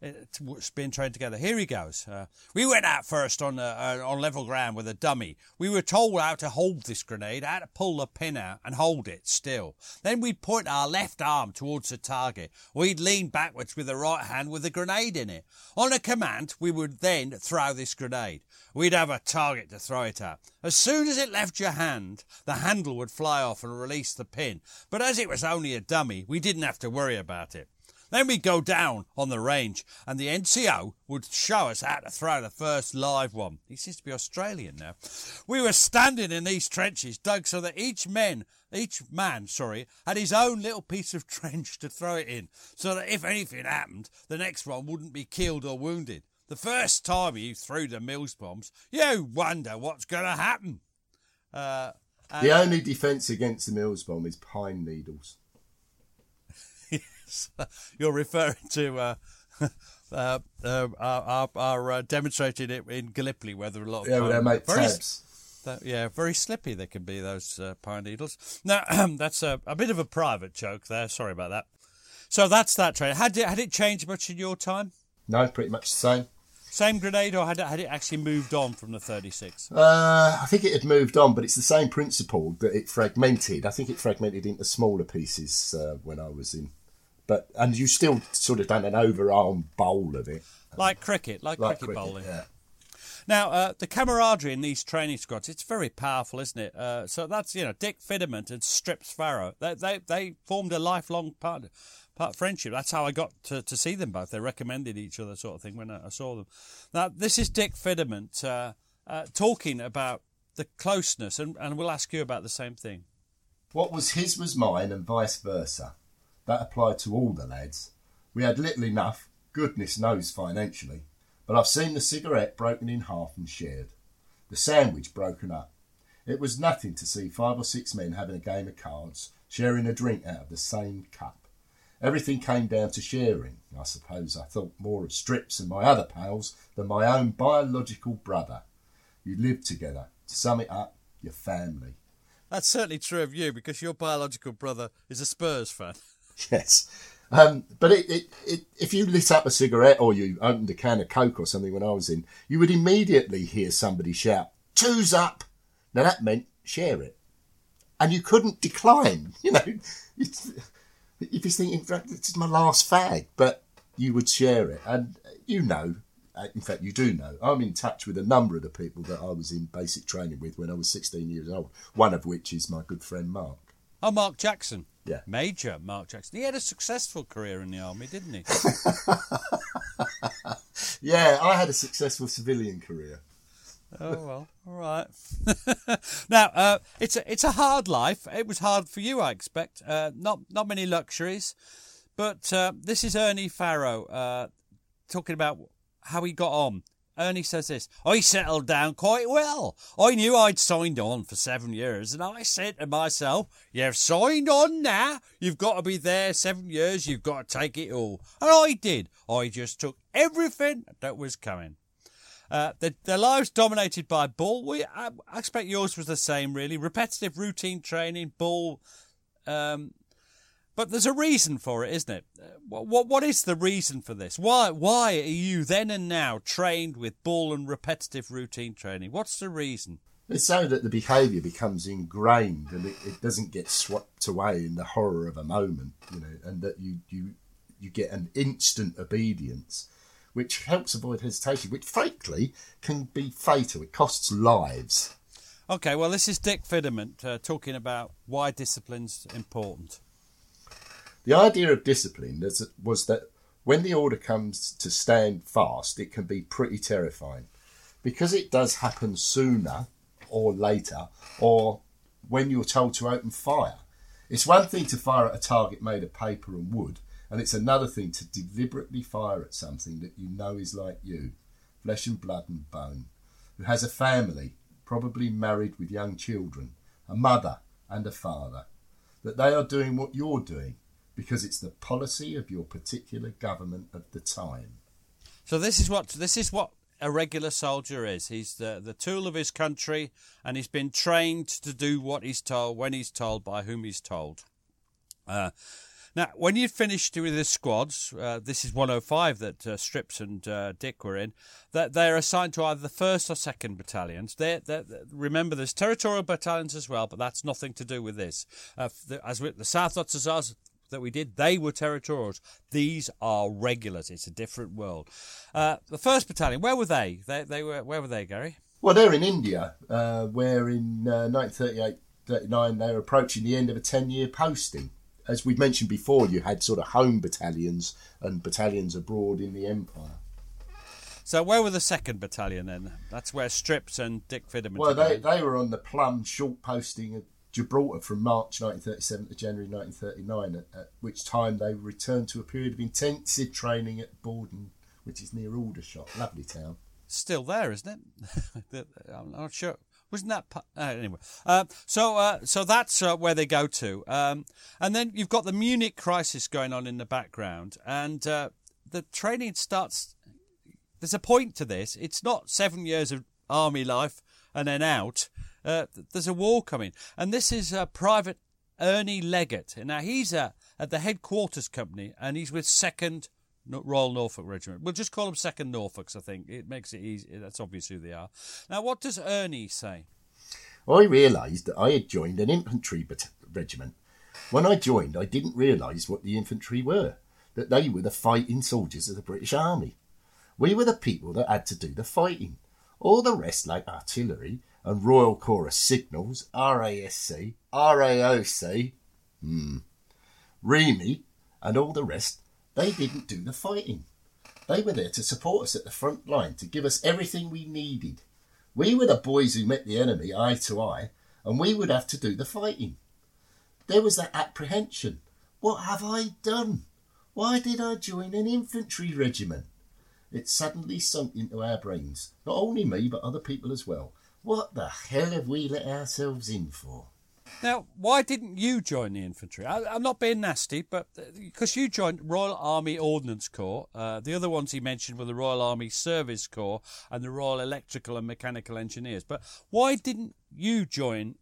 it's being trained together. Here he goes. Uh, we went out first on uh, on level ground with a dummy. We were told how to hold this grenade, how to pull the pin out and hold it still. Then we'd point our left arm towards the target. We'd lean backwards with the right hand with the grenade in it. On a command, we would then throw this grenade. We'd have a target to throw it at. As soon as it left your hand, the handle would fly off and release the pin. But as it was only a dummy, we didn't have to worry about it. Then we'd go down on the range and the NCO would show us how to throw the first live one. He seems to be Australian now. We were standing in these trenches dug so that each man, each man, sorry, had his own little piece of trench to throw it in, so that if anything happened, the next one wouldn't be killed or wounded. The first time you threw the Mills bombs, you wonder what's going to happen. Uh, the only defence against the Mills bomb is pine needles. you're referring to uh, uh, uh, our, our uh, demonstrating it in Gallipoli, where there are a lot of yeah, they make very. That, yeah, very slippy they can be those uh, pine needles. Now that's a, a bit of a private joke there. Sorry about that. So that's that train. Had it had it changed much in your time? No, pretty much the same. Same grenade, or had it, had it actually moved on from the 36? Uh, I think it had moved on, but it's the same principle that it fragmented. I think it fragmented into smaller pieces uh, when I was in but and you still sort of done an overarm bowl of it, like cricket, like, like cricket, cricket, bowling. Yeah. Now, uh, the camaraderie in these training squads, it's very powerful, isn't it? Uh, so that's, you know, Dick Fidament and Strips Farrow. They, they, they formed a lifelong part, part friendship. That's how I got to, to see them both. They recommended each other, sort of thing, when I, I saw them. Now, this is Dick Fidament uh, uh, talking about the closeness, and, and we'll ask you about the same thing. What was his was mine, and vice versa. That applied to all the lads. We had little enough, goodness knows financially, but I've seen the cigarette broken in half and shared, the sandwich broken up. It was nothing to see five or six men having a game of cards, sharing a drink out of the same cup. Everything came down to sharing. I suppose I thought more of Strips and my other pals than my own biological brother. You lived together. To sum it up, your family. That's certainly true of you because your biological brother is a Spurs fan. Yes. Um, but it, it, it, if you lit up a cigarette or you opened a can of Coke or something when I was in, you would immediately hear somebody shout, Two's up. Now that meant share it. And you couldn't decline. You know, if you're thinking, this is my last fag, but you would share it. And you know, uh, in fact, you do know, I'm in touch with a number of the people that I was in basic training with when I was 16 years old, one of which is my good friend Mark. Oh, Mark Jackson. Yeah. Major Mark Jackson. He had a successful career in the army, didn't he? yeah, I had a successful civilian career. oh well, all right. now uh, it's a it's a hard life. It was hard for you, I expect. Uh, not not many luxuries, but uh, this is Ernie Farrow uh, talking about how he got on Ernie says this I settled down quite well. I knew I'd signed on for seven years, and I said to myself, You've signed on now. You've got to be there seven years. You've got to take it all. And I did. I just took everything that was coming. Uh, the, their lives dominated by bull. We, I, I, expect yours was the same, really. Repetitive routine training, bull, um, but there's a reason for it, isn't it? What, what, what is the reason for this? Why, why are you then and now trained with bull and repetitive routine training? What's the reason? It's so that the behaviour becomes ingrained and it, it, doesn't get swept away in the horror of a moment, you know, and that you, you, you get an instant obedience, which helps avoid hesitation, which frankly can be fatal. It costs lives. Okay, well, this is Dick Fidament uh, talking about why discipline's important. The idea of discipline was that when the order comes to stand fast, it can be pretty terrifying because it does happen sooner or later, or when you're told to open fire. It's one thing to fire at a target made of paper and wood, and it's another thing to deliberately fire at something that you know is like you, flesh and blood and bone, who has a family, probably married with young children, a mother and a father, that they are doing what you're doing because it's the policy of your particular government of the time. So this is what this is what a regular soldier is. He's the the tool of his country, and he's been trained to do what he's told when he's told by whom he's told. Uh, now, when you finished with the squads, uh, this is 105 that uh, Strips and uh, Dick were in, that they're assigned to either the first or second battalions. They're, they're, remember, there's territorial battalions as well, but that's nothing to do with this. Uh, the, as with the South Hussars that we did, they were territorials. These are regulars. It's a different world. Uh, the first battalion, where were they? They, they were where were they, Gary? Well, they're in India, uh, where in 1938, 39 they were approaching the end of a 10-year posting as we've mentioned before, you had sort of home battalions and battalions abroad in the empire. So where were the second battalion then? That's where Strips and Dick Fidderman. Well, they, they were on the Plum short posting at Gibraltar from March 1937 to January 1939, at, at, which time they returned to a period of intensive training at Bordon, which is near Aldershot. Lovely town. Still there, isn't it? I'm not sure. Wasn't that uh, anyway? Uh, so, uh, so that's uh, where they go to, um, and then you've got the Munich crisis going on in the background, and uh, the training starts. There's a point to this. It's not seven years of army life and then out. Uh, there's a war coming, and this is Private Ernie Leggett. Now he's at the headquarters company, and he's with Second Royal Norfolk Regiment. We'll just call them Second Norfolks, I think. It makes it easy. That's obvious who they are. Now, what does Ernie say? I realised that I had joined an infantry bat- regiment. When I joined, I didn't realise what the infantry were, that they were the fighting soldiers of the British Army. We were the people that had to do the fighting. All the rest, like artillery and Royal Corps of Signals, RASC, RAOC, hmm, REME, and all the rest, they didn't do the fighting. They were there to support us at the front line, to give us everything we needed. We were the boys who met the enemy eye to eye, and we would have to do the fighting. There was that apprehension. What have I done? Why did I join an infantry regiment? It suddenly sunk into our brains, not only me, but other people as well. What the hell have we let ourselves in for? Now, why didn't you join the infantry? I, am not being nasty, but because uh, you joined Royal Army Ordnance Corps, uh, the other ones he mentioned were the Royal Army Service Corps and the Royal Electrical and Mechanical Engineers. But why didn't you join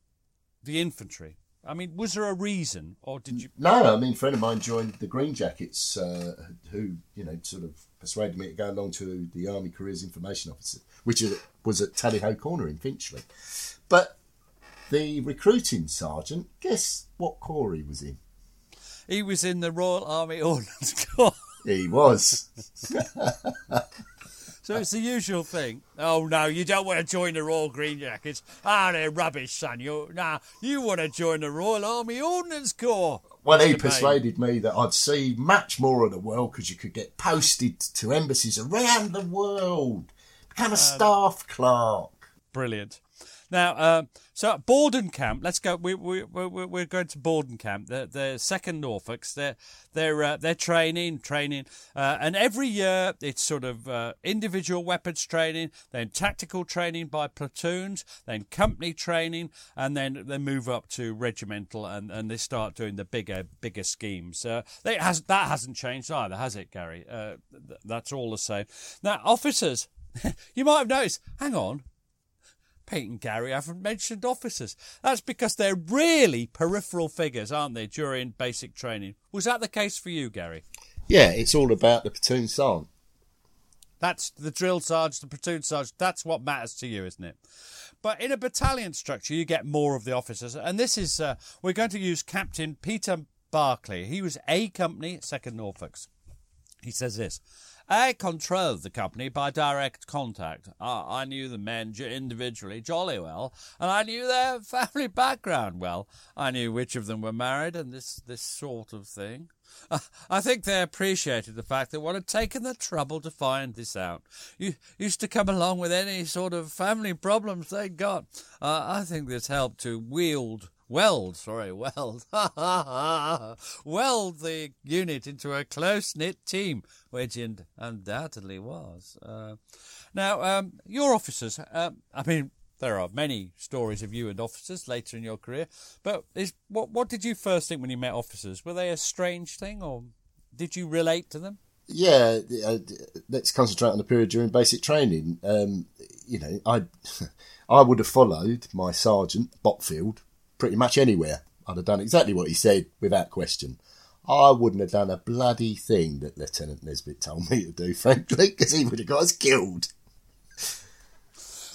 the infantry? I mean, was there a reason, or did you? No, I mean, a friend of mine joined the Green Jackets, uh, who you know sort of persuaded me to go along to the Army Careers Information Officer, which was at Tally Ho Corner in Finchley. But the recruiting sergeant, guess what corps he was in? He was in the Royal Army Ordnance Corps. He was. so it's the usual thing. Oh no, you don't want to join the Royal Green Jackets. Ah, they're rubbish, son. You nah, you want to join the Royal Army Ordnance Corps. Well, he persuaded me that I'd see much more of the world because you could get posted to embassies around the world, become a staff clerk. Brilliant. Now, uh, so Bordon Camp, let's go. We, we, we, we're going to Bordon Camp. The, the second Norfolks, they're, they're, uh, they're training, training. Uh, and every year it's sort of uh, individual weapons training, then tactical training by platoons, then company training, and then they move up to regimental and, and they start doing the bigger, bigger schemes. Uh, has, that hasn't changed either, has it, Gary? Uh, th- that's all the same. Now, officers, you might have noticed, hang on, And Gary haven't mentioned officers. That's because they're really peripheral figures, aren't they, during basic training? Was that the case for you, Gary? Yeah, it's all about the platoon sergeant. That's the drill sergeant, the platoon sergeant. That's what matters to you, isn't it? But in a battalion structure, you get more of the officers. And this is, uh, we're going to use Captain Peter Barclay. He was A Company, 2nd Norfolks. He says this I controlled the company by direct contact. I, I knew the men individually jolly well, and I knew their family background well. I knew which of them were married and this, this sort of thing. I think they appreciated the fact that one had taken the trouble to find this out. You used to come along with any sort of family problems they got. Uh, I think this helped to wield weld, sorry, weld, weld the unit into a close knit team, which it undoubtedly was. Uh, now, um, your officers, uh, I mean, there are many stories of you and officers later in your career. But is what what did you first think when you met officers? Were they a strange thing, or did you relate to them? Yeah, uh, let's concentrate on the period during basic training. Um, you know, I I would have followed my sergeant Botfield pretty much anywhere. I'd have done exactly what he said without question. I wouldn't have done a bloody thing that Lieutenant Nesbitt told me to do, frankly, because he would have got us killed.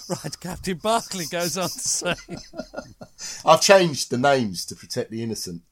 Right, Captain Barclay goes on to say. I've changed the names to protect the innocent.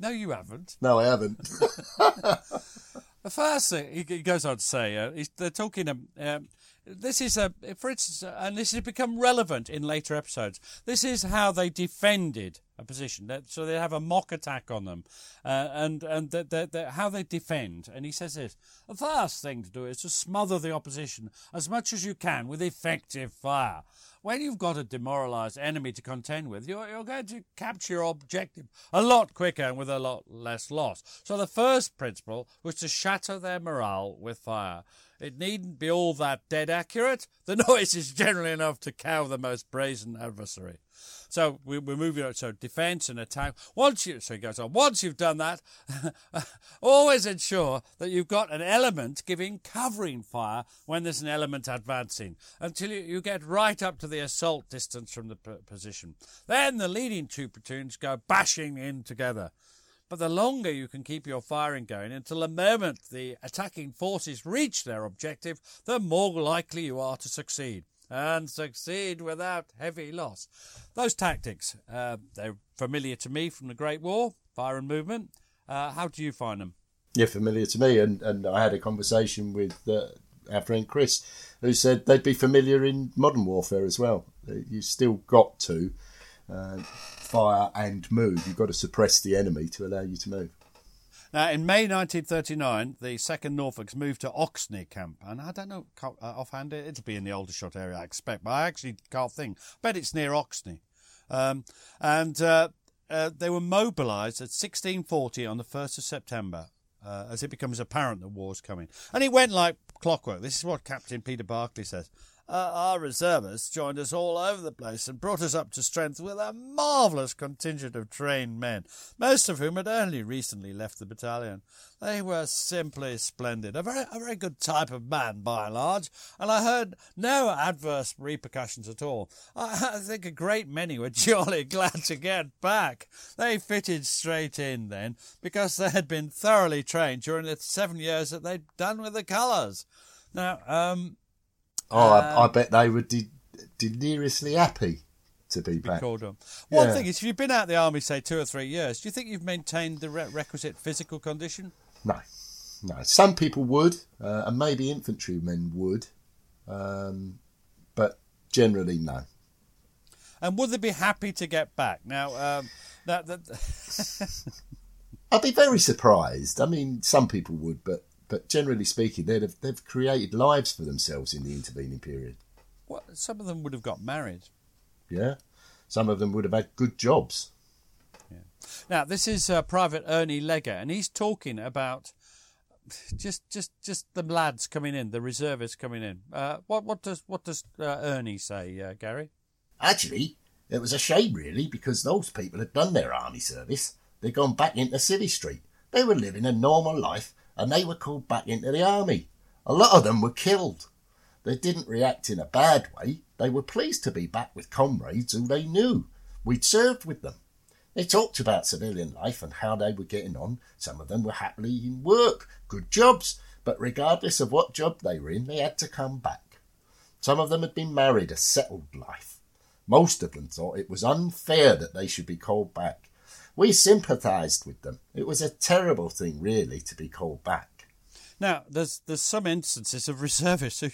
No, you haven't. No, I haven't. the first thing he goes on to say, uh, they're talking. Um, um, this is a, for instance, and this has become relevant in later episodes. This is how they defended a position. So they have a mock attack on them, uh, and and the, the, how they defend. And he says this: the first thing to do is to smother the opposition as much as you can with effective fire. When you've got a demoralised enemy to contend with, you're, you're going to capture your objective a lot quicker and with a lot less loss. So the first principle was to shatter their morale with fire. It needn't be all that dead accurate. The noise is generally enough to cow the most brazen adversary. So we, are moving on. So defence and attack. Once you, so he goes on. Once you've done that, always ensure that you've got an element giving covering fire when there's an element advancing until you, you get right up to the assault distance from the p- position. Then the leading two platoons go bashing in together. But the longer you can keep your firing going until the moment the attacking forces reach their objective, the more likely you are to succeed and succeed without heavy loss. Those tactics, uh, they're familiar to me from the Great War, fire and movement. Uh, how do you find them? Yeah, familiar to me. And, and I had a conversation with uh, our friend Chris, who said they'd be familiar in modern warfare as well. You still got to uh, fire and move. You've got to suppress the enemy to allow you to move. Now, in May 1939, the 2nd Norfolks moved to Oxney Camp. And I don't know uh, offhand, it'll be in the Aldershot area, I expect, but I actually can't think. I bet it's near Oxney. Um, and uh, uh, they were mobilised at 1640 on the 1st of September. Uh, as it becomes apparent the war's coming. And it went like clockwork. This is what Captain Peter Barclay says uh, our reservists joined us all over the place and brought us up to strength with a marvellous contingent of trained men, most of whom had only recently left the battalion. They were simply splendid, a very, a very good type of man by and large, and I heard no adverse repercussions at all. I, I think a great many were jolly glad to get back. They fitted straight in then, because they had been thoroughly trained during the seven years that they'd done with the colours. Now, um, Oh, um, I, I, um, bet they were de- deliriously happy to be back. Called on. One yeah. thing is, if you've been out of the army, say two or three years, do you think you've maintained the re- requisite physical condition? No, no. Some people would, uh, and maybe infantrymen would, um, but generally no. And would they be happy to get back now? Um, that, that... I'd be very surprised. I mean, some people would, but but generally speaking, they've they've created lives for themselves in the intervening period. Well, some of them would have got married. Yeah, some of them would have had good jobs. Yeah. Now this is uh, Private Ernie Leggett, and he's talking about just just just the lads coming in, the reservists coming in. Uh, what what does what does uh, Ernie say, uh, Gary? Actually, it was a shame, really, because those people had done their army service. They'd gone back into Civvy Street. They were living a normal life and they were called back into the army. A lot of them were killed. They didn't react in a bad way. They were pleased to be back with comrades who they knew. We'd served with them. They talked about civilian life and how they were getting on. Some of them were happily in work, good jobs, but regardless of what job they were in, they had to come back. Some of them had been married a settled life. Most of them thought it was unfair that they should be called back we sympathised with them. It was a terrible thing, really, to be called back. Now, there's there's some instances of reservists who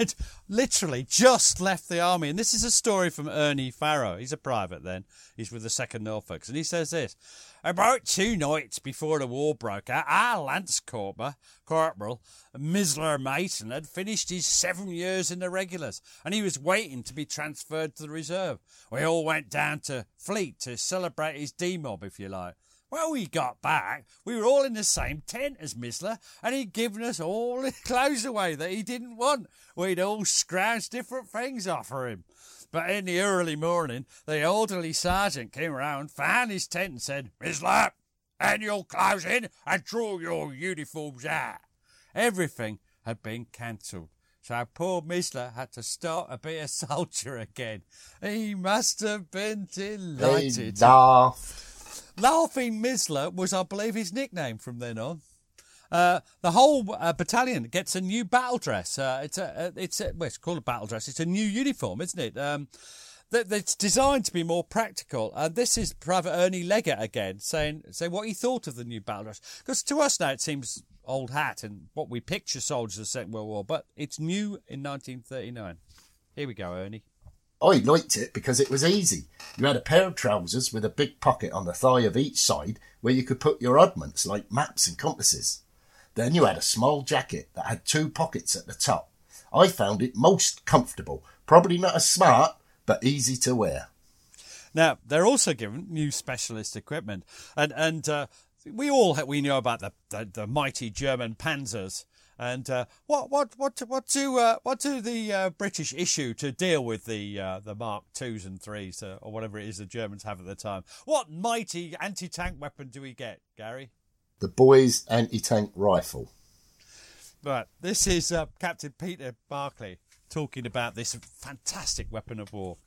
had literally just left the army, and this is a story from Ernie Farrow. He's a private then. He's with the Second Norfolks, and he says this: about two nights before the war broke out, our Lance Corporal, Corporal Misler Mason had finished his seven years in the regulars and he was waiting to be transferred to the reserve. We all went down to Fleet to celebrate his demob, if you like. Well, we got back. We were all in the same tent as Misler, and he'd given us all the clothes away that he didn't want. We'd all scrounged different things off for him. But in the early morning, the orderly sergeant came round, found his tent, and said, Miss Lap, hand your clothes in and draw your uniforms out. Everything had been cancelled. So poor Misler had to start a be a soldier again. He must have been delighted. They laughed. Laughing Misler was, I believe, his nickname from then on. Uh, the whole uh, battalion gets a new battle dress. Uh, it's a, uh, it's a, well, it's called a battle dress. It's a new uniform, isn't it? Um, that it's designed to be more practical. And this is Private Ernie Leggett again saying, saying what he thought of the new battle dress. Because to us now it seems old hat and what we picture soldiers of the Second World War, but it's new in 1939. Here we go, Ernie. I liked it because it was easy. You had a pair of trousers with a big pocket on the thigh of each side where you could put your oddments like maps and compasses. Then you had a small jacket that had two pockets at the top. I found it most comfortable, probably not as smart, but easy to wear. Now they're also given new specialist equipment, and and uh, we all we know about the, the, the mighty German Panzers. And uh, what what what what do uh, what do the uh, British issue to deal with the uh, the Mark twos and threes uh, or whatever it is the Germans have at the time? What mighty anti tank weapon do we get, Gary? The boys' anti tank rifle. Right, this is uh, Captain Peter Barclay talking about this fantastic weapon of war.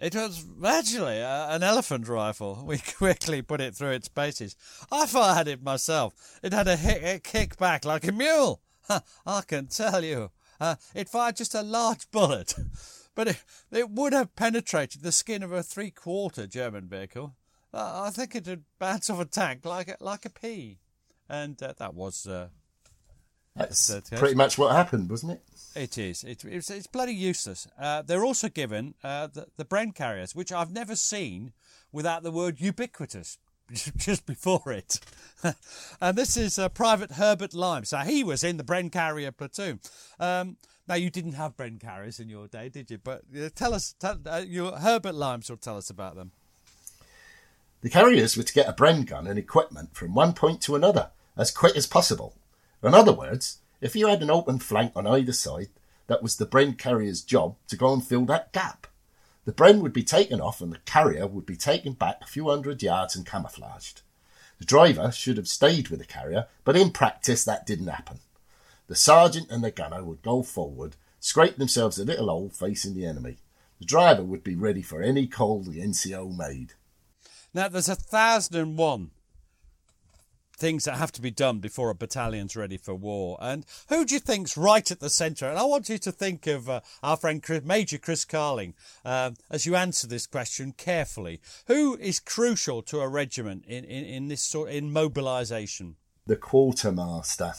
It was actually uh, an elephant rifle. We quickly put it through its paces. I fired it myself. It had a, a kick back like a mule. I can tell you. Uh, it fired just a large bullet, but it, it would have penetrated the skin of a three quarter German vehicle. Uh, I think it would bounce off a tank like a, like a pea. And uh, that was uh, that's pretty much what happened, wasn't it? It is. It, it's, it's bloody useless. Uh, they're also given uh, the, the Bren carriers, which I've never seen without the word ubiquitous just before it. and this is uh, Private Herbert Lime. So he was in the Bren carrier platoon. Um, now, you didn't have Bren carriers in your day, did you? But uh, tell us, tell, uh, your Herbert Limes will tell us about them. The carriers were to get a Bren gun and equipment from one point to another as quick as possible in other words, if you had an open flank on either side, that was the Bren carrier's job to go and fill that gap. The Bren would be taken off and the carrier would be taken back a few hundred yards and camouflaged. The driver should have stayed with the carrier, but in practice that didn't happen. The sergeant and the gunner would go forward, scrape themselves a little hole facing the enemy. The driver would be ready for any call the NCO made. Now, there's a thousand and one things that have to be done before a battalion's ready for war. And who do you think's right at the centre? And I want you to think of uh, our friend Chris, Major Chris Carling uh, as you answer this question carefully. Who is crucial to a regiment in, in, in this sort in mobilisation? The quartermaster.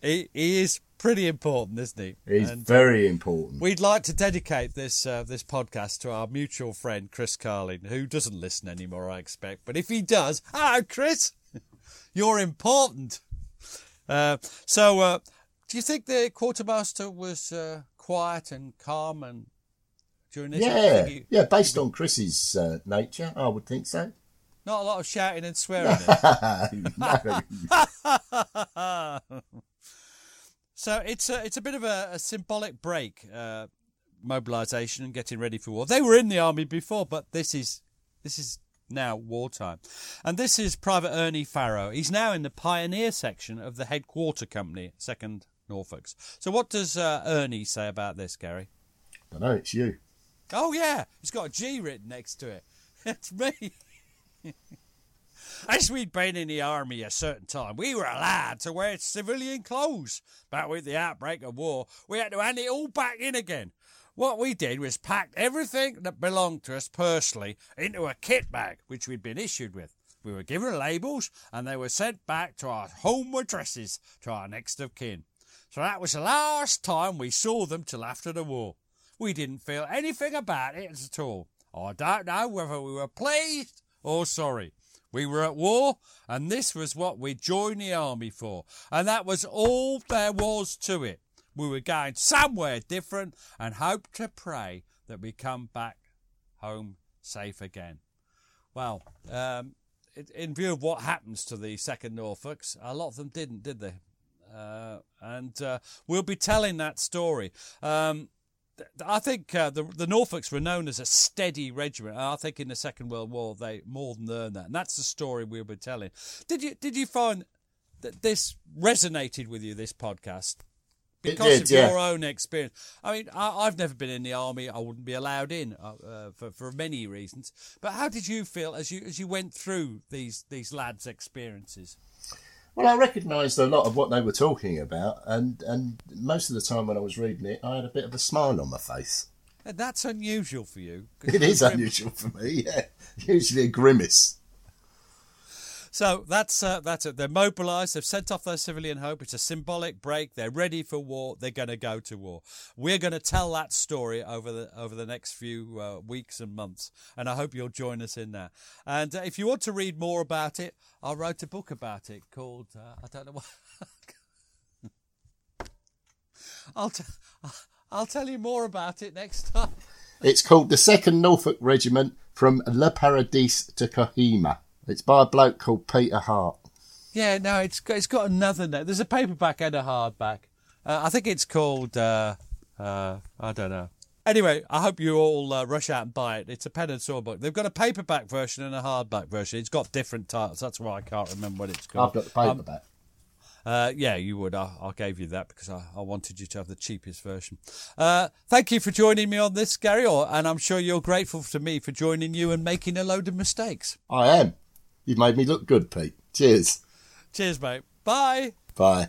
He, he is pretty important, isn't he? He's and, very important. We'd like to dedicate this uh, this podcast to our mutual friend Chris Carling, who doesn't listen anymore, I expect. But if he does, hello, Chris. You're important. Uh, so, uh, do you think the quartermaster was uh, quiet and calm and during this? Yeah, you, yeah. Based on Chris's uh, nature, I would think so. Not a lot of shouting and swearing. so it's a, it's a bit of a, a symbolic break, uh, mobilisation and getting ready for war. They were in the army before, but this is this is now wartime. And this is Private Ernie Farrow. He's now in the pioneer section of the headquarter company, 2nd Norfolks. So, what does uh, Ernie say about this, Gary? I don't know, it's you. Oh, yeah, it's got a G written next to it. It's me. As we'd been in the army a certain time, we were allowed to wear civilian clothes. But with the outbreak of war, we had to hand it all back in again. What we did was packed everything that belonged to us personally into a kit bag, which we'd been issued with. We were given labels and they were sent back to our home addresses to our next of kin. So that was the last time we saw them till after the war. We didn't feel anything about it at all. I don't know whether we were pleased or sorry. We were at war, and this was what we joined the army for, and that was all there was to it we were going somewhere different and hope to pray that we come back home safe again. Well, um, in view of what happens to the second Norfolks, a lot of them didn't, did they? Uh, and uh, we'll be telling that story. Um, I think uh, the the Norfolks were known as a steady regiment, and I think in the Second World War they more than earned that, and that's the story we'll be telling. Did you did you find that this resonated with you? This podcast because did, of yeah. your own experience. I mean, I, I've never been in the army. I wouldn't be allowed in uh, uh, for for many reasons. But how did you feel as you as you went through these these lads' experiences? Well, I recognised a lot of what they were talking about, and, and most of the time when I was reading it, I had a bit of a smile on my face. And that's unusual for you. It is unusual for me, yeah. Usually a grimace. So that's uh, that's it. They're mobilised. They've sent off their civilian hope. It's a symbolic break. They're ready for war. They're going to go to war. We're going to tell that story over the over the next few uh, weeks and months, and I hope you'll join us in that. And uh, if you want to read more about it, I wrote a book about it called uh, I don't know what. I'll t- I'll tell you more about it next time. It's called the Second Norfolk Regiment from Le Paradis to Kohima. It's by a bloke called Peter Hart. Yeah, no, it's got, it's got another name. There's a paperback and a hardback. Uh, I think it's called. Uh, uh, I don't know. Anyway, I hope you all uh, rush out and buy it. It's a pen and sword book. They've got a paperback version and a hardback version. It's got different titles. That's why I can't remember what it's called. I've got the Um, paperback. uh, yeah, you would. I, I gave you that because I, I wanted you to have the cheapest version. Uh, thank you for joining me on this, Gary, or, and I'm sure you're grateful to me for joining you and making a load of mistakes. I am. You've made me look good, Pete. Cheers. Cheers, mate. Bye. Bye.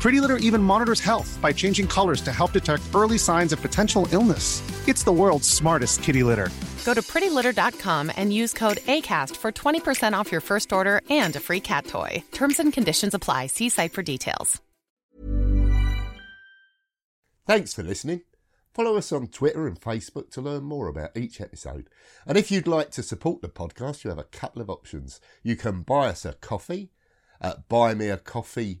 Pretty Litter even monitors health by changing colors to help detect early signs of potential illness. It's the world's smartest kitty litter. Go to prettylitter.com and use code ACAST for 20% off your first order and a free cat toy. Terms and conditions apply. See site for details. Thanks for listening. Follow us on Twitter and Facebook to learn more about each episode. And if you'd like to support the podcast, you have a couple of options. You can buy us a coffee at buymeacoffee